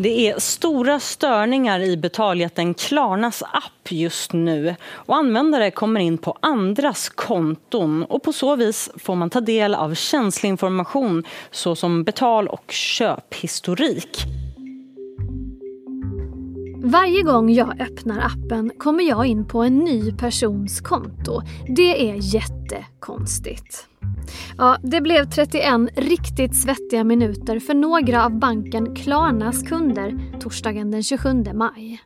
Det är stora störningar i betaljätten Klarnas app just nu och användare kommer in på andras konton och på så vis får man ta del av känslig information såsom betal och köphistorik. Varje gång jag öppnar appen kommer jag in på en ny persons konto. Det är jättekonstigt. Ja, det blev 31 riktigt svettiga minuter för några av banken Klarnas kunder torsdagen den 27 maj.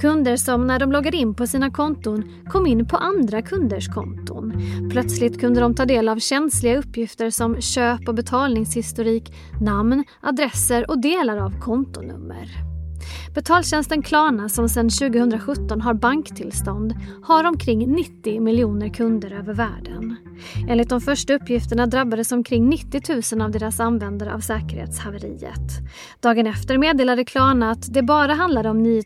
Kunder som när de loggade in på sina konton kom in på andra kunders konton. Plötsligt kunde de ta del av känsliga uppgifter som köp och betalningshistorik, namn, adresser och delar av kontonummer. Betaltjänsten Klarna som sedan 2017 har banktillstånd har omkring 90 miljoner kunder över världen. Enligt de första uppgifterna drabbades omkring 90 000 av deras användare av säkerhetshaveriet. Dagen efter meddelade Klarna att det bara handlade om 9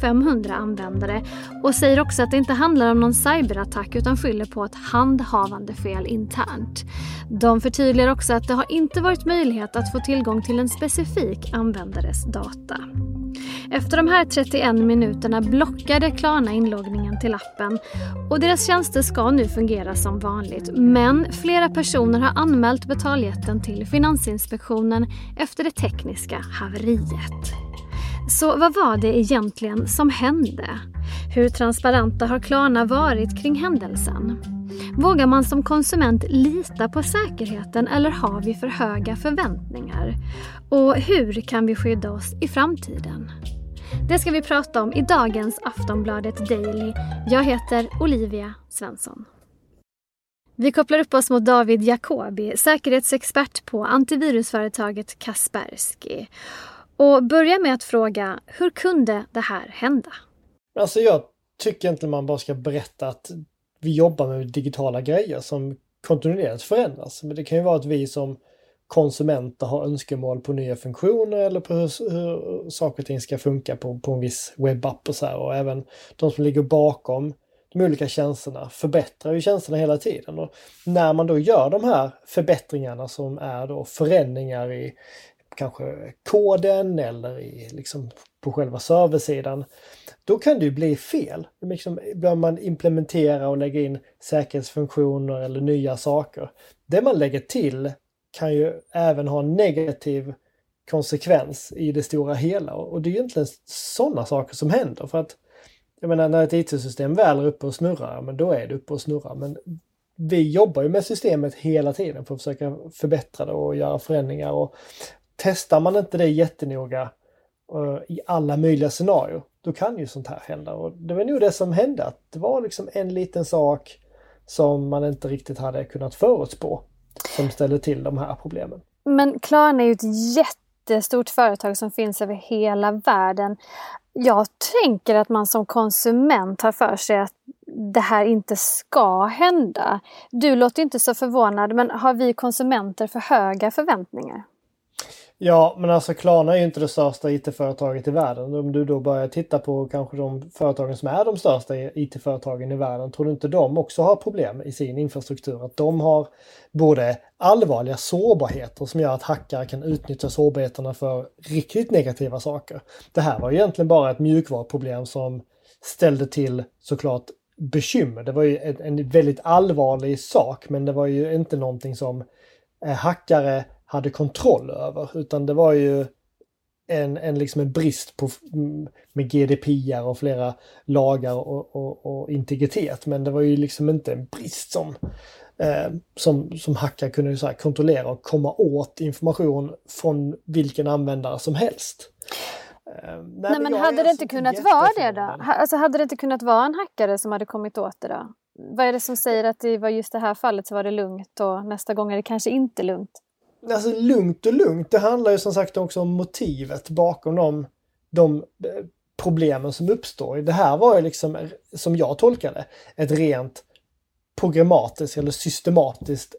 500 användare och säger också att det inte handlar om någon cyberattack utan skyller på ett handhavandefel internt. De förtydligar också att det har inte varit möjlighet att få tillgång till en specifik användares data. Efter de här 31 minuterna blockade Klarna inloggningen till appen och deras tjänster ska nu fungera som vanligt. Men flera personer har anmält betaljätten till Finansinspektionen efter det tekniska haveriet. Så vad var det egentligen som hände? Hur transparenta har Klarna varit kring händelsen? Vågar man som konsument lita på säkerheten eller har vi för höga förväntningar? Och hur kan vi skydda oss i framtiden? Det ska vi prata om i dagens Aftonbladet Daily. Jag heter Olivia Svensson. Vi kopplar upp oss mot David Jacobi, säkerhetsexpert på antivirusföretaget Kaspersky. Och börjar med att fråga, hur kunde det här hända? Alltså jag tycker inte man bara ska berätta att vi jobbar med digitala grejer som kontinuerligt förändras. Men det kan ju vara att vi som konsumenter har önskemål på nya funktioner eller på hur, hur saker och ting ska funka på, på en viss webbapp och så här. Och även de som ligger bakom de olika tjänsterna förbättrar ju tjänsterna hela tiden. Och när man då gör de här förbättringarna som är då förändringar i kanske koden eller i, liksom på själva serversidan, då kan det ju bli fel. Liksom, bör man implementera och lägga in säkerhetsfunktioner eller nya saker. Det man lägger till kan ju även ha negativ konsekvens i det stora hela och det är egentligen sådana saker som händer för att jag menar när ett IT-system väl är uppe och snurrar, men då är det uppe och snurrar. Men vi jobbar ju med systemet hela tiden för att försöka förbättra det och göra förändringar och testar man inte det jättenoga uh, i alla möjliga scenarier, då kan ju sånt här hända. Och det var nog det som hände, att det var liksom en liten sak som man inte riktigt hade kunnat förutspå som ställer till de här problemen. Men Klarna är ju ett jättestort företag som finns över hela världen. Jag tänker att man som konsument har för sig att det här inte ska hända. Du låter inte så förvånad, men har vi konsumenter för höga förväntningar? Ja, men alltså Klarna är ju inte det största IT-företaget i världen. Om du då börjar titta på kanske de företagen som är de största IT-företagen i världen, tror du inte de också har problem i sin infrastruktur? Att de har både allvarliga sårbarheter som gör att hackare kan utnyttja sårbarheterna för riktigt negativa saker. Det här var egentligen bara ett mjukvaruproblem som ställde till såklart bekymmer. Det var ju en, väldigt allvarlig sak, men det var ju inte någonting som eh, hackare hade kontroll över utan det var ju en, en, liksom en brist på, med GDPR och flera lagar och, och, och, integritet. Men det var ju liksom inte en brist som, eh, som, som hackare kunde så kontrollera och komma åt information från vilken användare som helst. Eh, nej, nej, men hade det inte kunnat vara det då? Alltså hade det inte kunnat vara en hackare som hade kommit åt det då? Vad är det som säger att det var just det här fallet så var det lugnt och nästa gång är det kanske inte lugnt? Alltså lugnt och lugnt, det handlar ju som sagt också om motivet bakom de, de problemen som uppstår. Det här var ju liksom, som jag tolkade ett rent programmatiskt eller systematiskt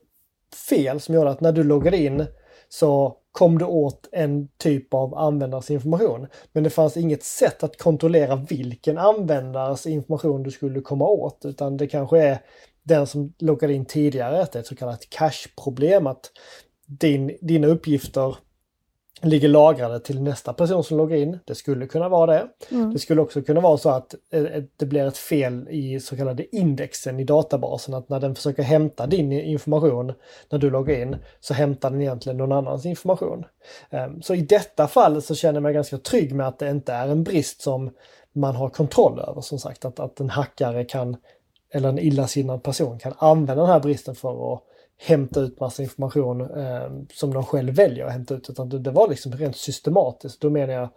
fel som gjorde att när du loggade in så kom du åt en typ av användares information. Men det fanns inget sätt att kontrollera vilken användares information du skulle komma åt utan det kanske är den som loggade in tidigare, ett så kallat cache-problem. Att din, dina uppgifter ligger lagrade till nästa person som loggar in. Det skulle kunna vara det. Mm. Det skulle också kunna vara så att eh, det blir ett fel i så kallade indexen i databasen. Att när den försöker hämta din information när du loggar in så hämtar den egentligen någon annans information. Ehm, så i detta fall så känner jag mig ganska trygg med att det inte är en brist som man har kontroll över. Som sagt att, att en hackare kan eller en illasinnad person kan använda den här bristen för att hämta ut massa information eh, som de själv väljer att hämta ut. Utan det, det var liksom rent systematiskt. Då menar jag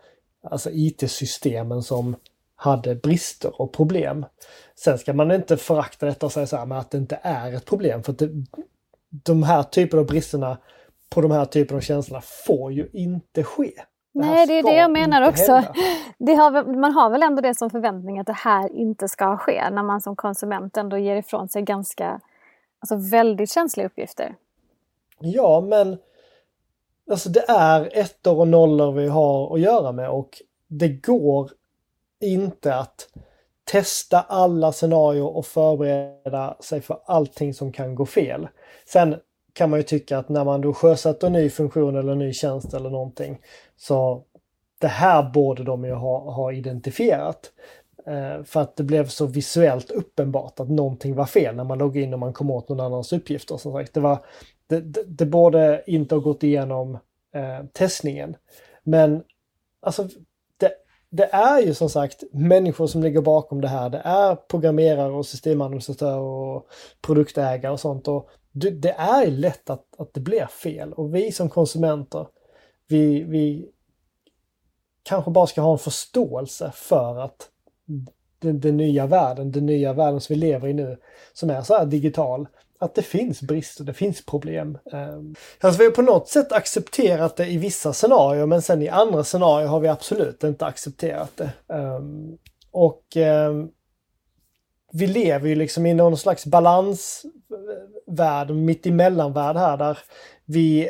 alltså IT-systemen som hade brister och problem. Sen ska man inte förakta detta och säga så här med att det inte är ett problem. För att det, de här typerna av bristerna på de här typerna av känslorna får ju inte ske. Det Nej, det är det jag menar också. Har, man har väl ändå det som förväntning att det här inte ska ske när man som konsument ändå ger ifrån sig ganska Alltså väldigt känsliga uppgifter. Ja, men alltså det är ettor och nollor vi har att göra med och det går inte att testa alla scenarier och förbereda sig för allting som kan gå fel. Sen kan man ju tycka att när man då sjösätter en ny funktion eller en ny tjänst eller någonting så det här borde de ju ha, ha identifierat. Eh, för att det blev så visuellt uppenbart att någonting var fel när man loggade in och man kom åt någon annans uppgifter. Som sagt, det, var, det, det, det borde inte ha gått igenom eh, testningen. Men alltså, det, det är ju som sagt människor som ligger bakom det här. Det är programmerare och systemadministratörer och produktägare och sånt. Och det, det är lätt att, att det blir fel. Och vi som konsumenter, vi, vi kanske bara ska ha en förståelse för att den, den, nya världen, den nya världen som vi lever i nu, som är så här digital, att det finns brister, det finns problem. Ehm, alltså vi har på något sätt accepterat det i vissa scenarier men sen i andra scenarier har vi absolut inte accepterat det. Ehm, och ehm, vi lever ju liksom i någon slags balansvärld, mitt här där vi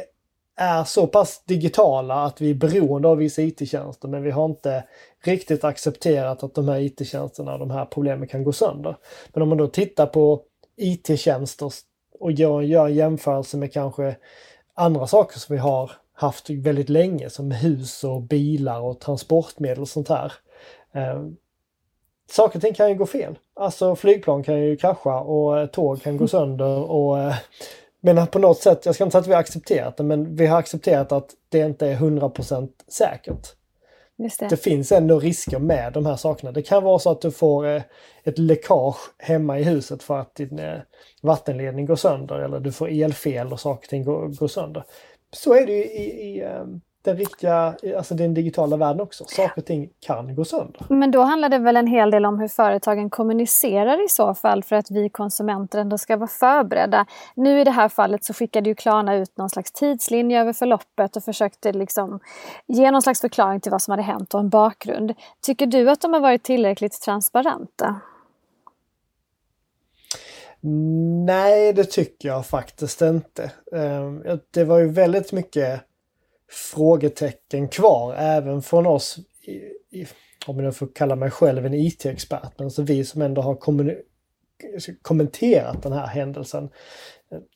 är så pass digitala att vi är beroende av vissa IT-tjänster men vi har inte riktigt accepterat att de här IT-tjänsterna, de här problemen kan gå sönder. Men om man då tittar på IT-tjänster och gör, gör en jämförelse med kanske andra saker som vi har haft väldigt länge som hus och bilar och transportmedel och sånt här. Eh, saker och ting kan ju gå fel. Alltså flygplan kan ju krascha och tåg kan gå sönder och eh, men på något sätt, jag ska inte säga att vi har accepterat det, men vi har accepterat att det inte är 100% säkert. Det. det. finns ändå risker med de här sakerna. Det kan vara så att du får eh, ett läckage hemma i huset för att din eh, vattenledning går sönder eller du får elfel och saker och ting går, går sönder. Så är det ju i, i ehm, den riktiga, alltså den digitala världen också. Saker och ting kan gå sönder. Men då handlar det väl en hel del om hur företagen kommunicerar i så fall för att vi konsumenter ändå ska vara förberedda. Nu i det här fallet så skickade ju Klarna ut någon slags tidslinje över förloppet och försökte liksom ge någon slags förklaring till vad som hade hänt och en bakgrund. Tycker du att de har varit tillräckligt transparenta? Nej, det tycker jag faktiskt inte. Ehm, det var ju väldigt mycket frågetecken kvar även från oss, i, i, om jag får kalla mig själv en IT-expert, men alltså vi som ändå har kommenterat den här händelsen.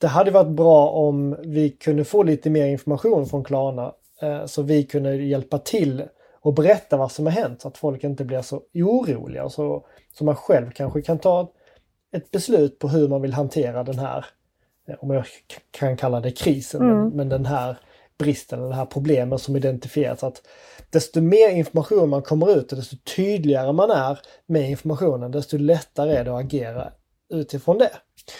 Det hade varit bra om vi kunde få lite mer information från Klarna eh, så vi kunde hjälpa till och berätta vad som har hänt så att folk inte blir så oroliga så, så man själv kanske kan ta ett beslut på hur man vill hantera den här, eh, om jag kan kalla det krisen, mm. men, men den här bristen, eller det här problemet som identifierats. Att desto mer information man kommer ut och desto tydligare man är med informationen, desto lättare är det att agera utifrån det.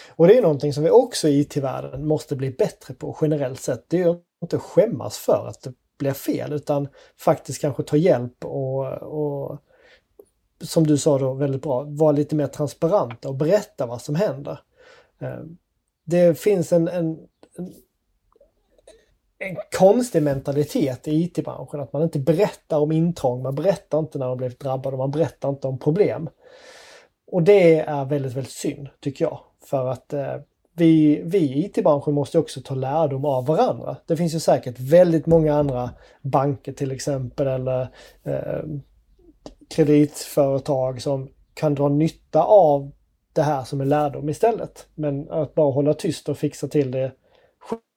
Och det är någonting som vi också i IT-världen måste bli bättre på generellt sett. Det är ju inte skämmas för att det blir fel utan faktiskt kanske ta hjälp och, och som du sa då väldigt bra, vara lite mer transparenta och berätta vad som händer. Eh, det finns en, en, en en konstig mentalitet i IT-branschen. Att man inte berättar om intrång, man berättar inte när man blivit drabbad och man berättar inte om problem. Och det är väldigt, väldigt synd tycker jag. För att eh, vi, vi i IT-branschen måste också ta lärdom av varandra. Det finns ju säkert väldigt många andra banker till exempel eller eh, kreditföretag som kan dra nytta av det här som en lärdom istället. Men att bara hålla tyst och fixa till det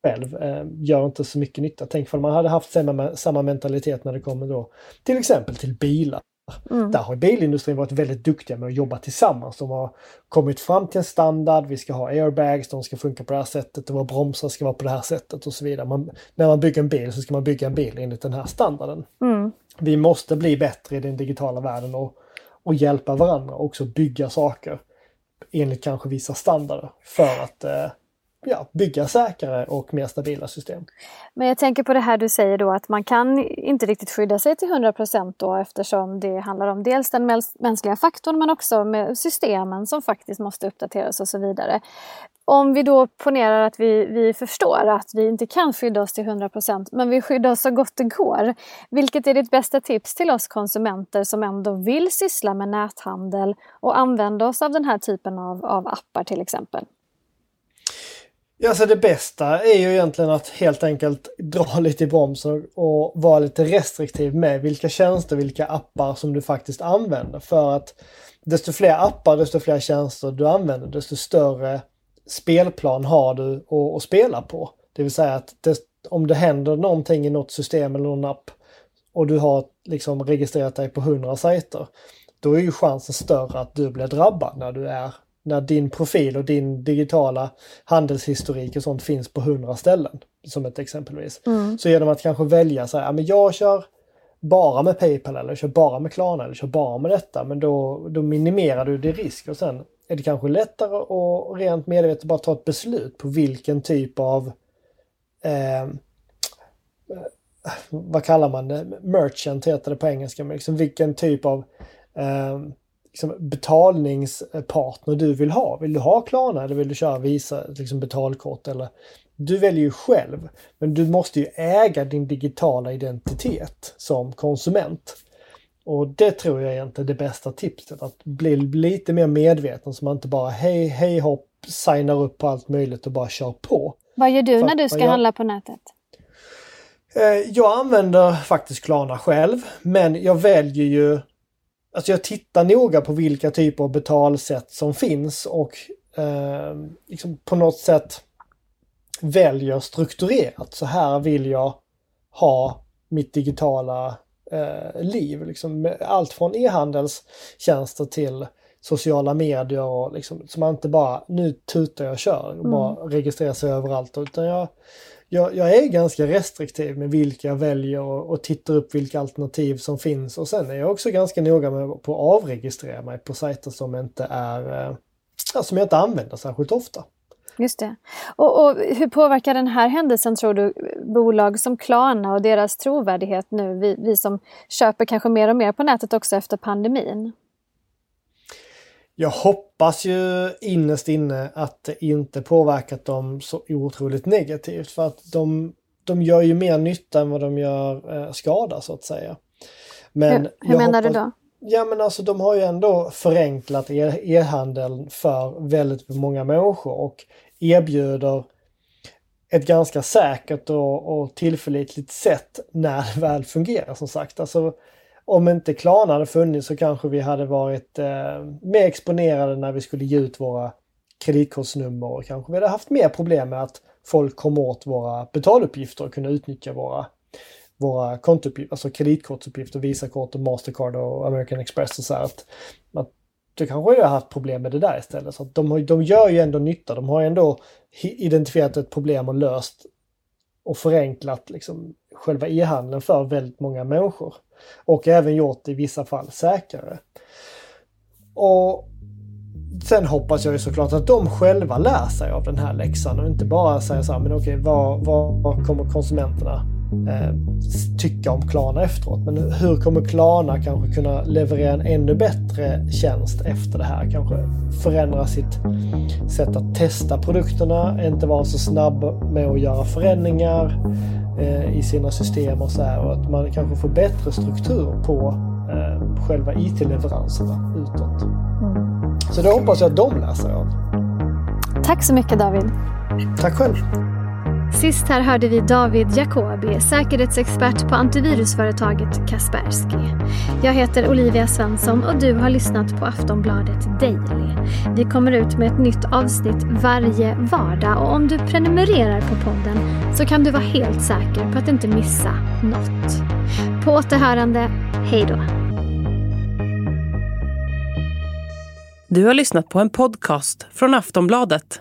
själv eh, gör inte så mycket nytta. Tänk om man hade haft samma, samma mentalitet när det kommer då till exempel till bilar. Mm. Där har bilindustrin varit väldigt duktiga med att jobba tillsammans. De har kommit fram till en standard, vi ska ha airbags, de ska funka på det här sättet, och våra bromsar ska vara på det här sättet och så vidare. Man, när man bygger en bil så ska man bygga en bil enligt den här standarden. Mm. Vi måste bli bättre i den digitala världen och, och hjälpa varandra och också bygga saker enligt kanske vissa standarder för att eh, ja, bygga säkrare och mer stabila system. Men jag tänker på det här du säger då att man kan inte riktigt skydda sig till 100 då eftersom det handlar om dels den mänskliga faktorn men också med systemen som faktiskt måste uppdateras och så vidare. Om vi då ponerar att vi, vi förstår att vi inte kan skydda oss till 100% men vi skyddar oss så gott det går. Vilket är ditt bästa tips till oss konsumenter som ändå vill syssla med näthandel och använda oss av den här typen av, av appar till exempel? Ja, så det bästa är ju egentligen att helt enkelt dra lite i bromsen och vara lite restriktiv med vilka tjänster, vilka appar som du faktiskt använder. För att desto fler appar, desto fler tjänster du använder, desto större spelplan har du att, att spela på. Det vill säga att det, om det händer någonting i något system eller någon app och du har liksom registrerat dig på 100 sajter, då är ju chansen större att du blir drabbad när du är när din profil och din digitala handelshistorik och sånt finns på hundra ställen. Som ett exempelvis. Mm. Så genom att kanske välja så här, men jag kör bara med Paypal eller kör bara med Klarna eller kör bara med detta. Men då, då minimerar du din risk och sen är det kanske lättare att rent medvetet bara ta ett beslut på vilken typ av eh, vad kallar man det? Merchant heter det på engelska. Men liksom vilken typ av eh, liksom, betalningspartner du vill ha. Vill du ha Klarna eller vill du köra Visa liksom betalkort eller du väljer ju själv. Men du måste ju äga din digitala identitet som konsument. Och det tror jag egentligen är det bästa tipset. Att bli lite mer medveten så man inte bara hej hej hopp signar upp på allt möjligt och bara kör på. Vad gör du För när du ska jag, handla på nätet? Eh, jag använder faktiskt Klarna själv men jag väljer ju Alltså jag tittar noga på vilka typer av betalsätt som finns och eh, liksom på något sätt väljer strukturerat. Så här vill jag ha mitt digitala eh, liv. Liksom, allt från e-handelstjänster till sociala medier och liksom, så man inte bara nu tutar jag och kör och mm. bara registrerar sig överallt. Utan jag jag, jag, är ganska restriktiv med vilka jag väljer och, och tittar upp vilka alternativ som finns. Och sen är jag också ganska noga med på att avregistrera mig på sajter som inte är eh, som jag inte använder särskilt ofta. Just det. Och, och, hur påverkar den här händelsen tror du bolag som Klarna och deras trovärdighet nu? Vi, vi som köper kanske mer och mer på nätet också efter pandemin. Jag hoppas ju innerst inne att det inte påverkat dem så otroligt negativt för att de, de gör ju mer nytta än vad de gör eh, skada så att säga. Men hur, hur menar hoppas, du då? Ja men alltså de har ju ändå förenklat e-handeln för väldigt många människor och erbjuder ett ganska säkert och, och tillförlitligt sätt när det väl fungerar som sagt. Alltså om inte Klarna hade funnits så kanske vi hade varit eh, mer exponerade när vi skulle ge ut våra kreditkortsnummer och kanske vi hade haft mer problem med att folk kom åt våra betaluppgifter och kunde utnyttja våra, våra kontouppgifter, alltså kreditkortsuppgifter, Visakort och Mastercard och American Express och så här. Att, att då kanske jag haft problem med det där istället. Så de, de gör ju ändå nytta. De har ändå identifierat ett problem och löst och förenklat liksom själva e-handeln för väldigt många människor. Och även gjort i vissa fall säkrare. Och Sen hoppas jag ju såklart att de själva lär sig av den här läxan och inte bara säger så här, men okej, vad, vad kommer konsumenterna eh, tycka om Klarna efteråt? Men hur kommer Klarna kanske kunna leverera en ännu bättre tjänst efter det här? Kanske förändra sitt sätt att testa produkterna, inte vara så snabb med att göra förändringar eh, i sina system och så här och att man kanske får bättre struktur på eh, själva IT-leveranserna utåt. Mm. Så det hoppas jag att de lär sig av. Tack så mycket David. Tack själv. Sist här hörde vi David Jacobi, säkerhetsexpert på antivirusföretaget Kaspersky. Jag heter Olivia Svensson och du har lyssnat på Aftonbladet Daily. Vi kommer ut med ett nytt avsnitt varje vardag och om du prenumererar på podden så kan du vara helt säker på att inte missa något. På återhörande, hej då! Du har lyssnat på en podcast från Aftonbladet.